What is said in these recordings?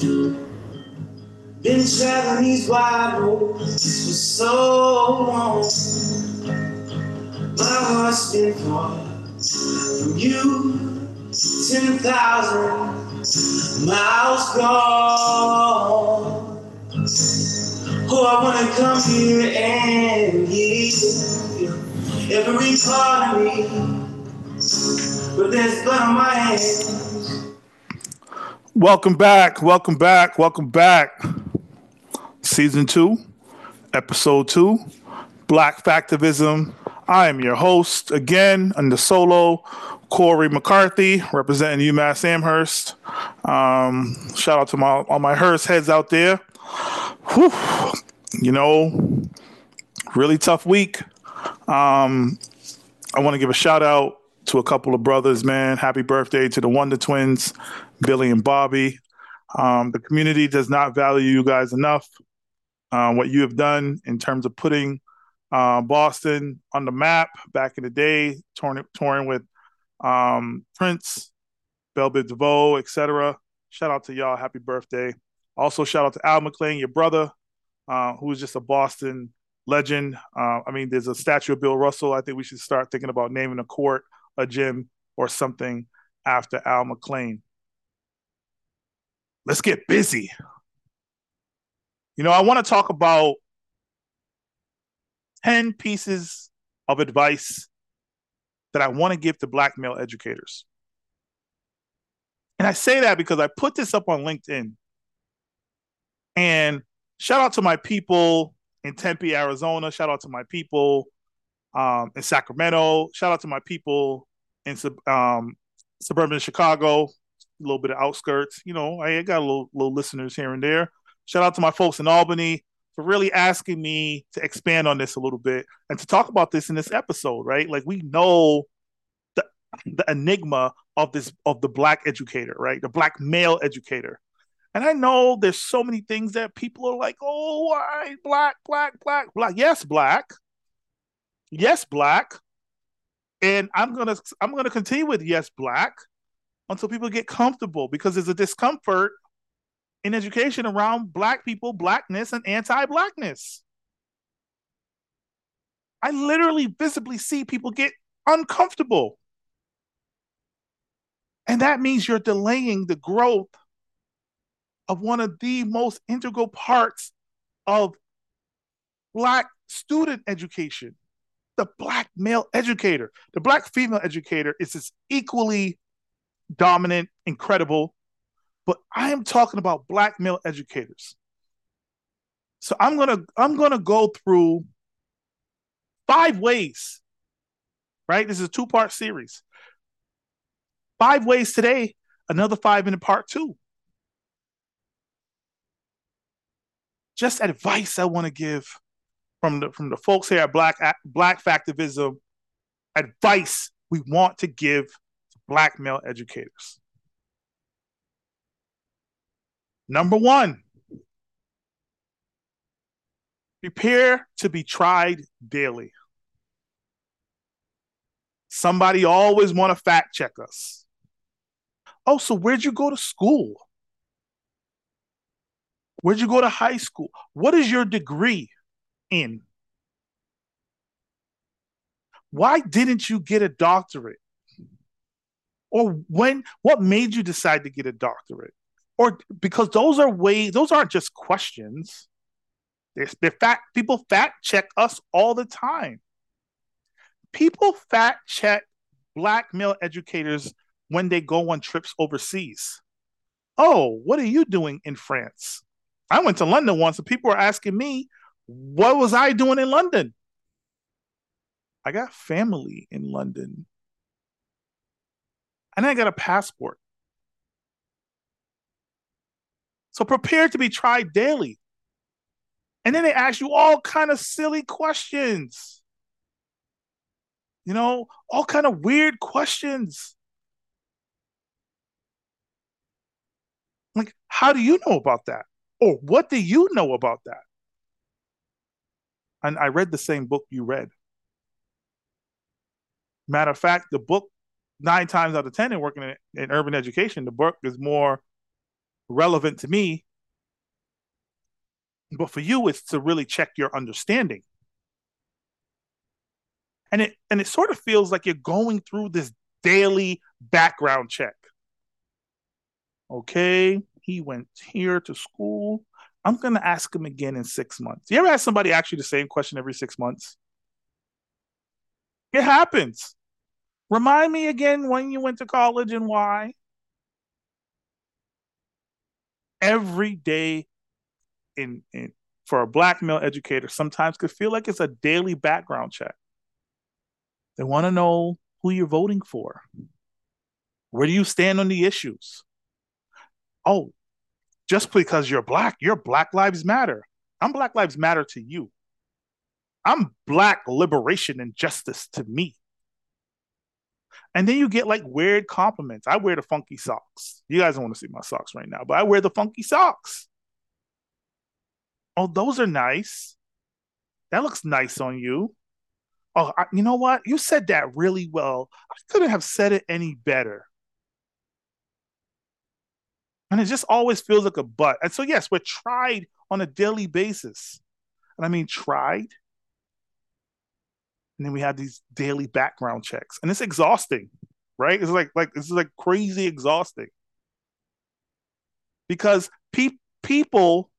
Been traveling these wide roads for so long. My heart's been far from you, 10,000 miles gone. Oh, I wanna come here and give every part of me, but there's blood on my hands. Welcome back, welcome back, welcome back. Season two, episode two, Black Factivism. I am your host again under solo, Corey McCarthy, representing UMass Amherst. Um, shout out to my all my Hearst heads out there. Whew, you know, really tough week. Um, I want to give a shout out to a couple of brothers, man. Happy birthday to the Wonder Twins, Billy and Bobby. Um, the community does not value you guys enough. Uh, what you have done in terms of putting uh, Boston on the map back in the day, touring, touring with um, Prince, Bell Biv DeVoe, etc. Shout out to y'all. Happy birthday. Also, shout out to Al McClain, your brother, uh, who is just a Boston legend. Uh, I mean, there's a statue of Bill Russell. I think we should start thinking about naming a court, a gym, or something after Al McClain. Let's get busy. You know, I want to talk about 10 pieces of advice that I want to give to black male educators. And I say that because I put this up on LinkedIn. And shout out to my people in Tempe, Arizona. Shout out to my people um, in Sacramento. Shout out to my people in um, suburban Chicago, a little bit of outskirts. You know, I got a little, little listeners here and there. Shout out to my folks in Albany for really asking me to expand on this a little bit and to talk about this in this episode, right? Like we know the the enigma of this of the black educator, right? The black male educator. And I know there's so many things that people are like, oh, why black, black, black, black. Yes, black. Yes, black. And I'm gonna I'm gonna continue with yes, black until people get comfortable because there's a discomfort in education around black people, blackness, and anti-blackness. I literally visibly see people get uncomfortable. And that means you're delaying the growth of one of the most integral parts of Black student education the Black male educator. The Black female educator is as equally dominant, incredible, but I am talking about Black male educators. So I'm gonna I'm gonna go through five ways, right? This is a two part series. Five ways today, another five in part two. just advice I want to give from the from the folks here at Black Black Factivism, advice we want to give to black male educators. Number one, prepare to be tried daily. Somebody always want to fact check us. Oh, so where'd you go to school? Where'd you go to high school? What is your degree in? Why didn't you get a doctorate? Or when what made you decide to get a doctorate? Or because those are way those aren't just questions. They're, they're fact people fact check us all the time. People fact check black male educators when they go on trips overseas. Oh, what are you doing in France? I went to London once and people were asking me, what was I doing in London? I got family in London. And I got a passport. So prepare to be tried daily. And then they ask you all kind of silly questions. You know, all kind of weird questions. Like, how do you know about that? Or what do you know about that? And I read the same book you read. Matter of fact, the book nine times out of ten in working in, in urban education, the book is more relevant to me. But for you, it's to really check your understanding. And it and it sort of feels like you're going through this daily background check. Okay, he went here to school. I'm gonna ask him again in six months. You ever ask somebody ask you the same question every six months? It happens. Remind me again when you went to college and why. Every day in, in for a black male educator sometimes could feel like it's a daily background check. They want to know who you're voting for. Where do you stand on the issues? Oh, just because you're black, you're Black Lives Matter. I'm Black Lives Matter to you. I'm black liberation and justice to me. And then you get like weird compliments. I wear the funky socks. You guys don't want to see my socks right now, but I wear the funky socks. Oh, those are nice. That looks nice on you. Oh, I, you know what? You said that really well. I couldn't have said it any better. And it just always feels like a butt. And so, yes, we're tried on a daily basis. And I mean, tried? And then we have these daily background checks. And it's exhausting right? It's like like this is like crazy exhausting. Because pe- people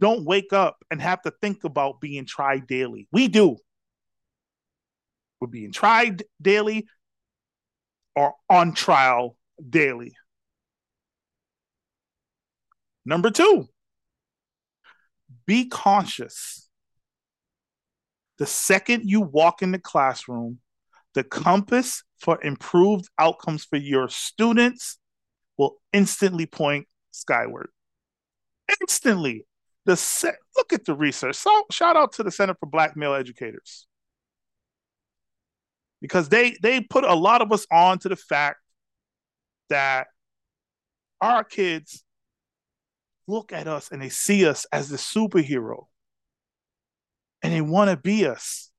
don't wake up and have to think about being tried daily. We do. We're being tried daily or on trial daily number two be conscious the second you walk in the classroom, the compass for improved outcomes for your students will instantly point skyward. Instantly. The se- look at the research. So shout out to the Center for Black Male Educators. Because they they put a lot of us on to the fact that our kids look at us and they see us as the superhero and they want to be us.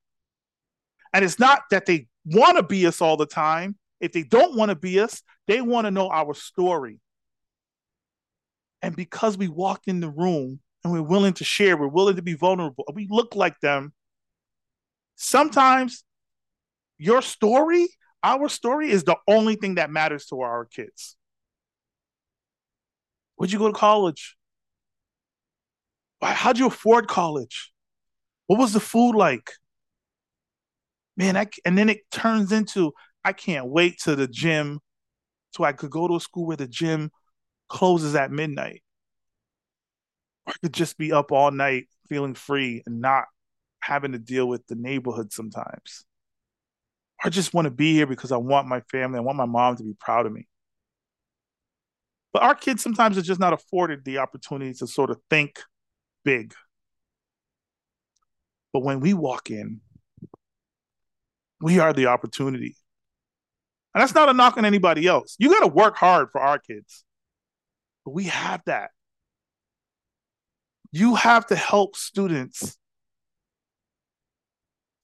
And it's not that they want to be us all the time. If they don't want to be us, they want to know our story. And because we walked in the room and we're willing to share, we're willing to be vulnerable, we look like them. Sometimes your story, our story, is the only thing that matters to our kids. Where'd you go to college? How'd you afford college? What was the food like? Man, I, and then it turns into I can't wait to the gym so I could go to a school where the gym closes at midnight. Or I could just be up all night feeling free and not having to deal with the neighborhood sometimes. I just want to be here because I want my family. I want my mom to be proud of me. But our kids sometimes are just not afforded the opportunity to sort of think big. But when we walk in, we are the opportunity. And that's not a knock on anybody else. You got to work hard for our kids. But we have that. You have to help students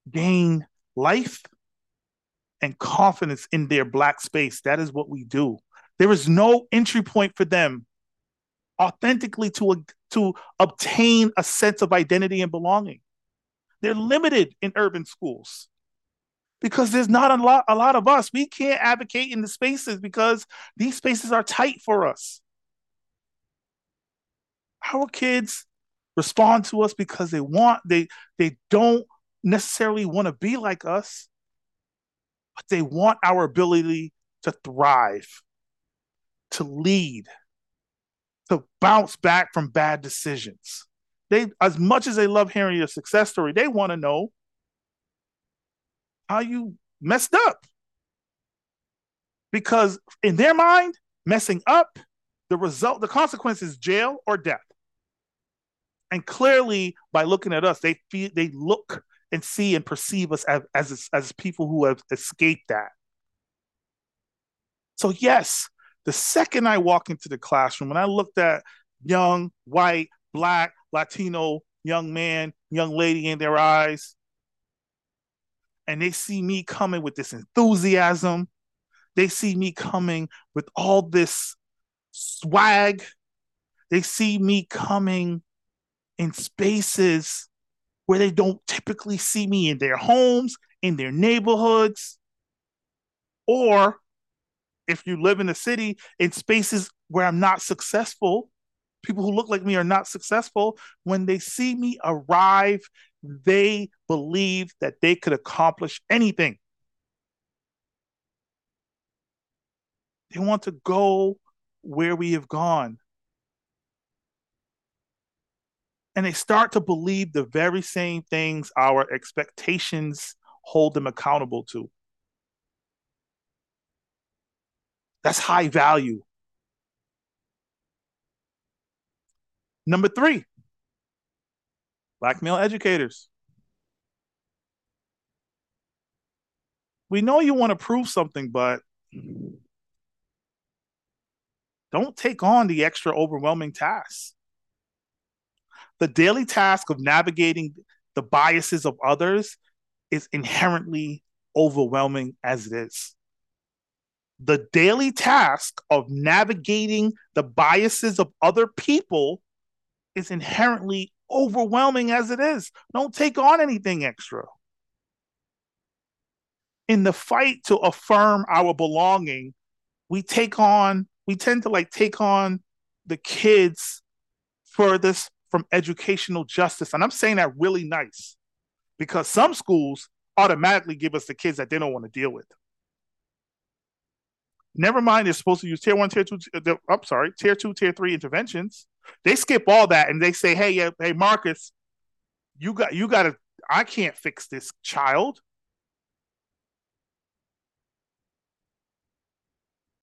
gain life and confidence in their black space. That is what we do. There is no entry point for them authentically to, to obtain a sense of identity and belonging. They're limited in urban schools because there's not a lot a lot of us. We can't advocate in the spaces because these spaces are tight for us. Our kids respond to us because they want they they don't necessarily want to be like us, but they want our ability to thrive, to lead, to bounce back from bad decisions they as much as they love hearing your success story, they want to know how you messed up. Because in their mind, messing up, the result, the consequence is jail or death. And clearly, by looking at us, they feel they look and see and perceive us as, as, as people who have escaped that. So, yes, the second I walk into the classroom and I looked at young, white, black, Latino young man, young lady in their eyes, and they see me coming with this enthusiasm. They see me coming with all this swag. They see me coming in spaces where they don't typically see me in their homes, in their neighborhoods, or if you live in a city, in spaces where I'm not successful. People who look like me are not successful. When they see me arrive, they believe that they could accomplish anything. They want to go where we have gone. And they start to believe the very same things our expectations hold them accountable to. That's high value. Number three, black male educators. We know you want to prove something, but don't take on the extra overwhelming tasks. The daily task of navigating the biases of others is inherently overwhelming as it is. The daily task of navigating the biases of other people is inherently overwhelming as it is. Don't take on anything extra. In the fight to affirm our belonging, we take on we tend to like take on the kids furthest from educational justice. And I'm saying that really nice because some schools automatically give us the kids that they don't want to deal with. Never mind, they're supposed to use tier one, tier two, uh, I'm sorry, tier two, tier three interventions. They skip all that and they say, hey, yeah, hey, Marcus, you got you gotta I can't fix this child.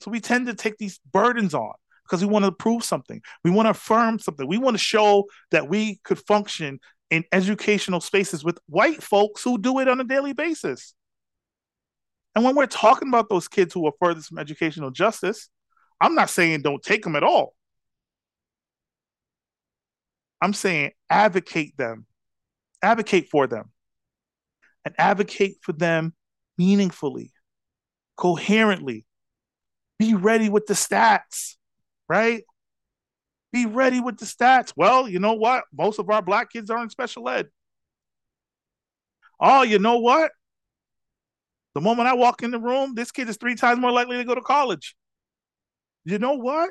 So we tend to take these burdens on because we want to prove something. We want to affirm something. We want to show that we could function in educational spaces with white folks who do it on a daily basis. And when we're talking about those kids who are furthest from educational justice, I'm not saying don't take them at all. I'm saying advocate them, advocate for them, and advocate for them meaningfully, coherently, be ready with the stats, right? Be ready with the stats. Well, you know what? Most of our black kids are in special ed. Oh, you know what? The moment I walk in the room, this kid is three times more likely to go to college. You know what?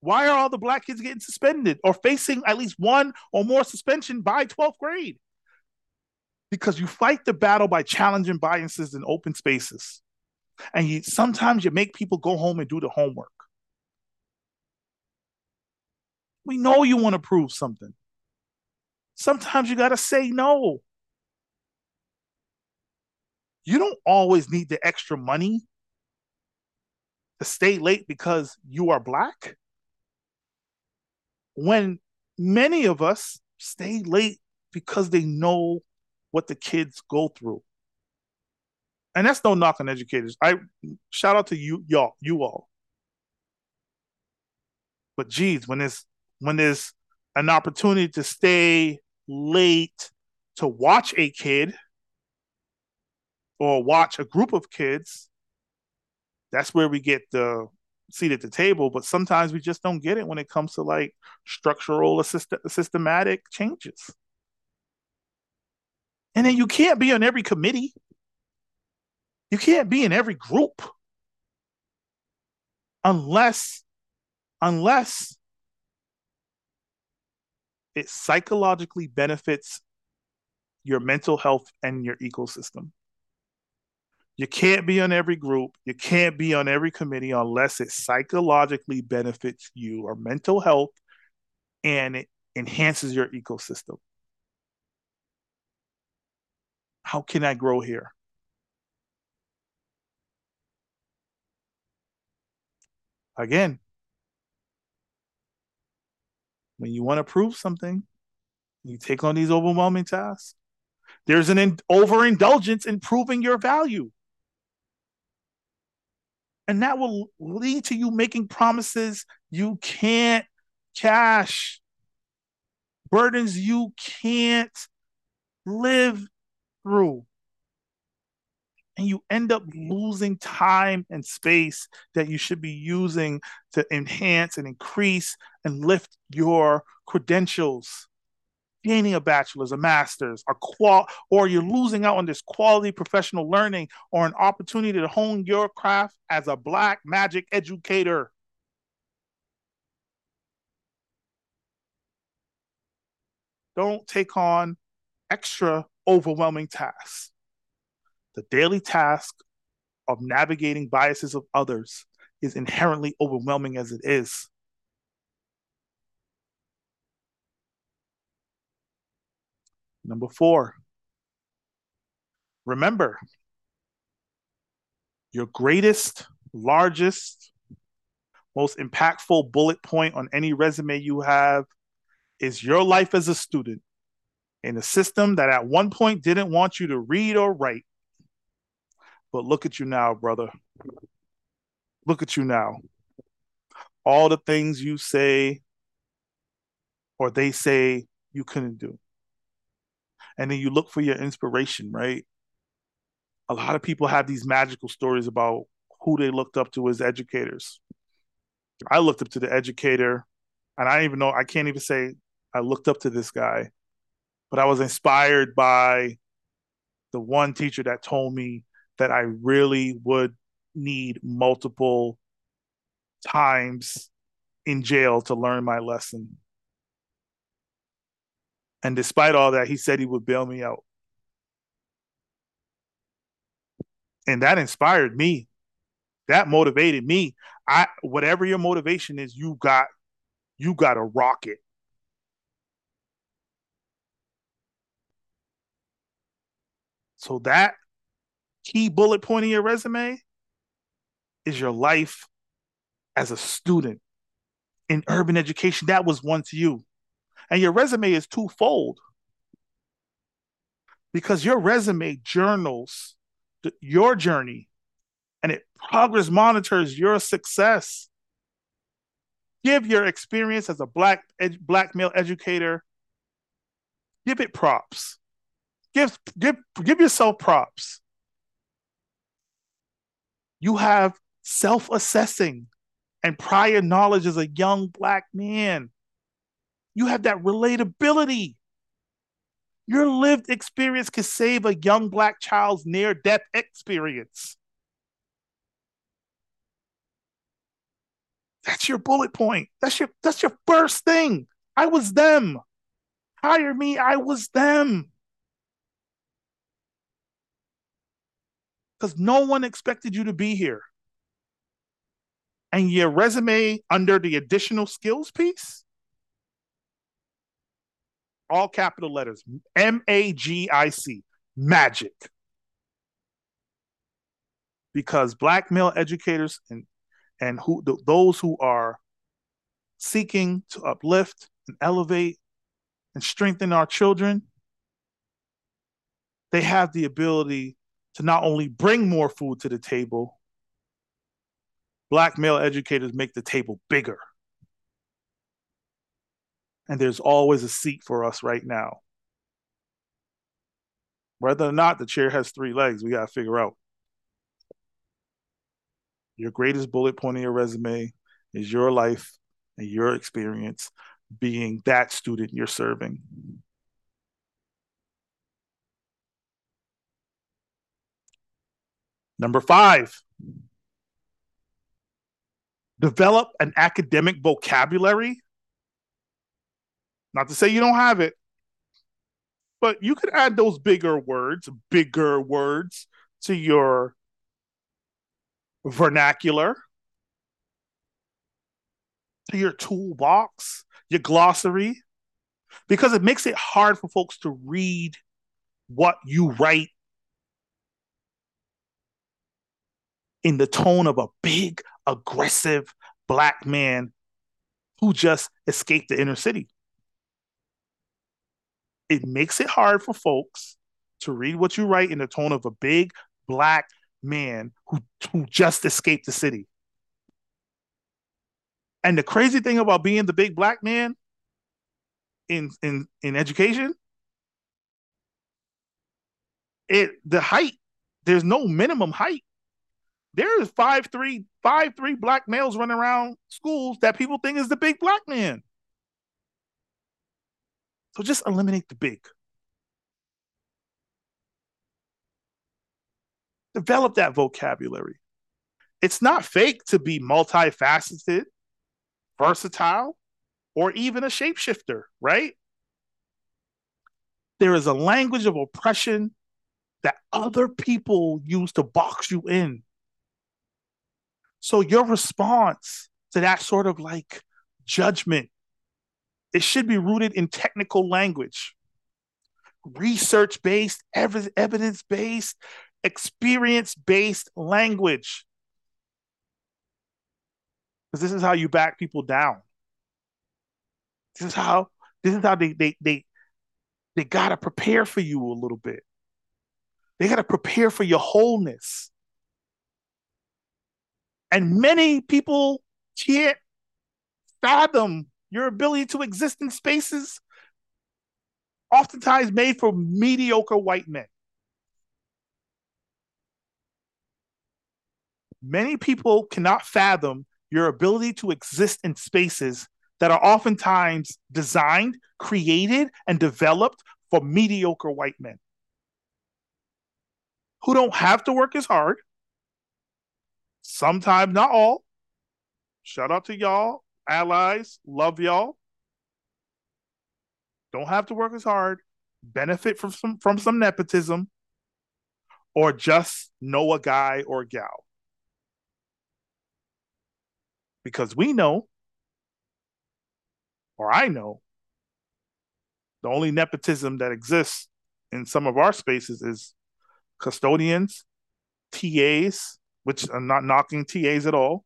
Why are all the black kids getting suspended or facing at least one or more suspension by 12th grade? Because you fight the battle by challenging biases in open spaces and you sometimes you make people go home and do the homework. We know you want to prove something. Sometimes you got to say no. You don't always need the extra money to stay late because you are black. When many of us stay late because they know what the kids go through and that's no knock on educators. I shout out to you, y'all, you all. But geez, when there's when there's an opportunity to stay late to watch a kid or watch a group of kids, that's where we get the seat at the table. But sometimes we just don't get it when it comes to like structural or systematic changes. And then you can't be on every committee. You can't be in every group unless unless it psychologically benefits your mental health and your ecosystem. You can't be on every group, you can't be on every committee unless it psychologically benefits you or mental health and it enhances your ecosystem. How can I grow here? again, when you want to prove something, you take on these overwhelming tasks. There's an in- overindulgence in proving your value. And that will lead to you making promises you can't cash, burdens you can't live through. and you end up losing time and space that you should be using to enhance and increase and lift your credentials gaining a bachelor's a master's a qual or you're losing out on this quality professional learning or an opportunity to hone your craft as a black magic educator don't take on extra overwhelming tasks the daily task of navigating biases of others is inherently overwhelming as it is. Number four, remember your greatest, largest, most impactful bullet point on any resume you have is your life as a student in a system that at one point didn't want you to read or write but look at you now, brother. Look at you now. All the things you say or they say you couldn't do. And then you look for your inspiration, right? A lot of people have these magical stories about who they looked up to as educators. I looked up to the educator, and I even know I can't even say I looked up to this guy, but I was inspired by the one teacher that told me that I really would need multiple times in jail to learn my lesson. And despite all that, he said he would bail me out. And that inspired me. That motivated me. I whatever your motivation is, you got you got a rocket. So that key bullet point in your resume is your life as a student in urban education. That was once you. And your resume is twofold because your resume journals your journey and it progress monitors your success. Give your experience as a black ed- black male educator. Give it props. Give give give yourself props you have self assessing and prior knowledge as a young Black man. You have that relatability. Your lived experience can save a young Black child's near death experience. That's your bullet point. That's your that's your first thing. I was them. Hire me, I was them. because no one expected you to be here. And your resume under the additional skills piece, all capital letters M A G I C, magic. Because black male educators and and who those who are seeking to uplift and elevate and strengthen our children, they have the ability to not only bring more food to the table, black male educators make the table bigger. And there's always a seat for us right now. Whether or not the chair has three legs, we got to figure out. Your greatest bullet point in your resume is your life and your experience being that student you're serving. Number five, develop an academic vocabulary. Not to say you don't have it, but you could add those bigger words, bigger words to your vernacular, to your toolbox, your glossary, because it makes it hard for folks to read what you write in the tone of a big, aggressive black man who just escaped the inner city. It makes it hard for folks to read what you write in the tone of a big black man who, who just escaped the city. And the crazy thing about being the big black man in in in education, it the height there's no minimum height. There is five three five three black males running around schools that people think is the big black man. So just eliminate the big. Develop that vocabulary. It's not fake to be multifaceted, versatile, or even a shapeshifter, right? There is a language of oppression that other people use to box you in. So your response to that sort of like judgment, it should be rooted in technical language, research based, evidence based, experience based language. Because this is how you back people down. This is how this is how they they they they gotta prepare for you a little bit. They gotta prepare for your wholeness. And many people can't fathom your ability to exist in spaces oftentimes made for mediocre white men. Many people cannot fathom your ability to exist in spaces that are oftentimes designed, created, and developed for mediocre white men who don't have to work as hard. Sometimes, not all. Shout out to y'all, allies, love y'all. Don't have to work as hard, benefit from some from some nepotism, or just know a guy or a gal. Because we know or I know, the only nepotism that exists in some of our spaces is custodians, TAs, which I'm not knocking TAs at all,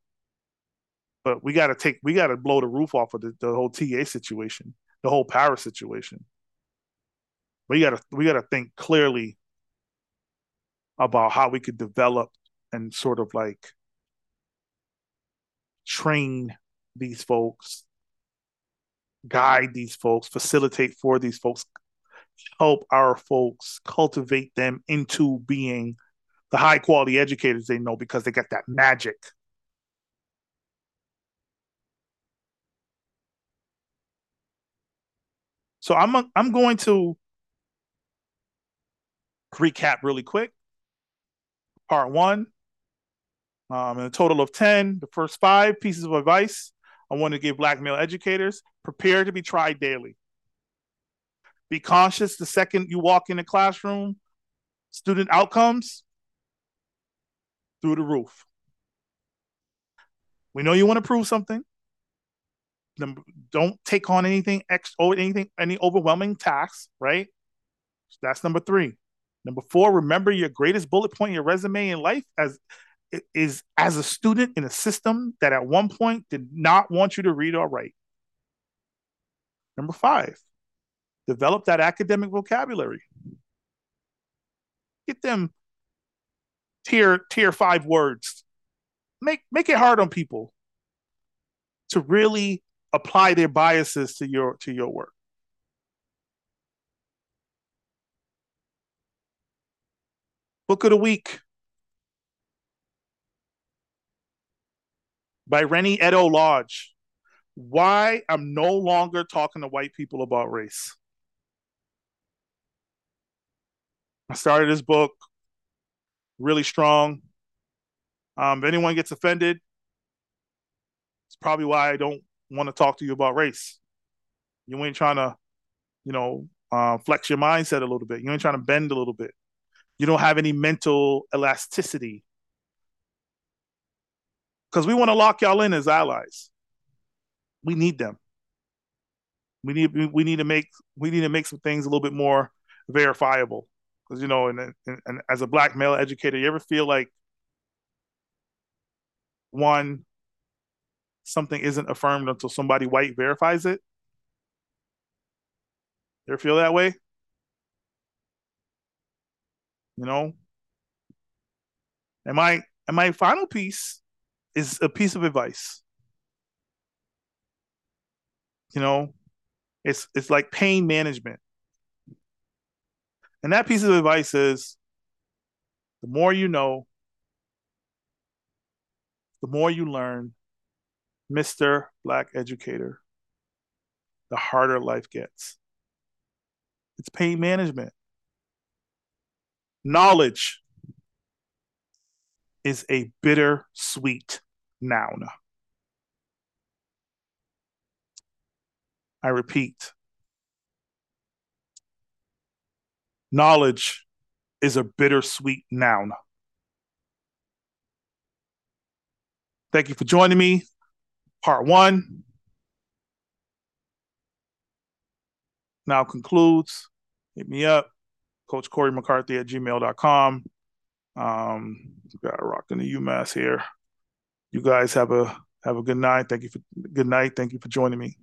but we got to take, we got to blow the roof off of the, the whole TA situation, the whole power situation. We got to, we got to think clearly about how we could develop and sort of like train these folks guide these folks, facilitate for these folks, help our folks cultivate them into being the high quality educators they know because they got that magic. So I'm I'm going to recap really quick. Part one, um, in a total of 10, the first five pieces of advice I want to give black male educators prepare to be tried daily. Be conscious the second you walk in the classroom, student outcomes through the roof. We know you want to prove something. Don't take on anything ex or anything any overwhelming tasks, right? So that's number three. Number four, remember your greatest bullet point in your resume in life as is as a student in a system that at one point did not want you to read or write. Number five, develop that academic vocabulary. Get them tier tier five words. Make make it hard on people to really apply their biases to your to your work. Book of the week. by Reni Eddo-Lodge Why I'm no longer talking to white people about race. I started this book really strong. Um, if anyone gets offended, it's probably why I don't want to talk to you about race. You ain't trying to, you know, uh, flex your mindset a little bit. You ain't trying to bend a little bit. You don't have any mental elasticity because we want to lock y'all in as allies. We need them. We need we need to make we need to make some things a little bit more verifiable because you know, and, and, and as a black male educator, you ever feel like one something isn't affirmed until somebody white verifies it? You ever feel that way? You know? And my and my final piece is a piece of advice. You know, it's it's like pain management. And that piece of advice is The more you know, the more you learn, Mr. Black Educator, the harder life gets. It's pain management. Knowledge is a bitter sweet noun. I repeat, knowledge is a bittersweet noun. Thank you for joining me. Part one now concludes. Hit me up, Coach Corey McCarthy at gmail.com. Um, got rocking the UMass here. You guys have a have a good night. Thank you for good night. Thank you for joining me.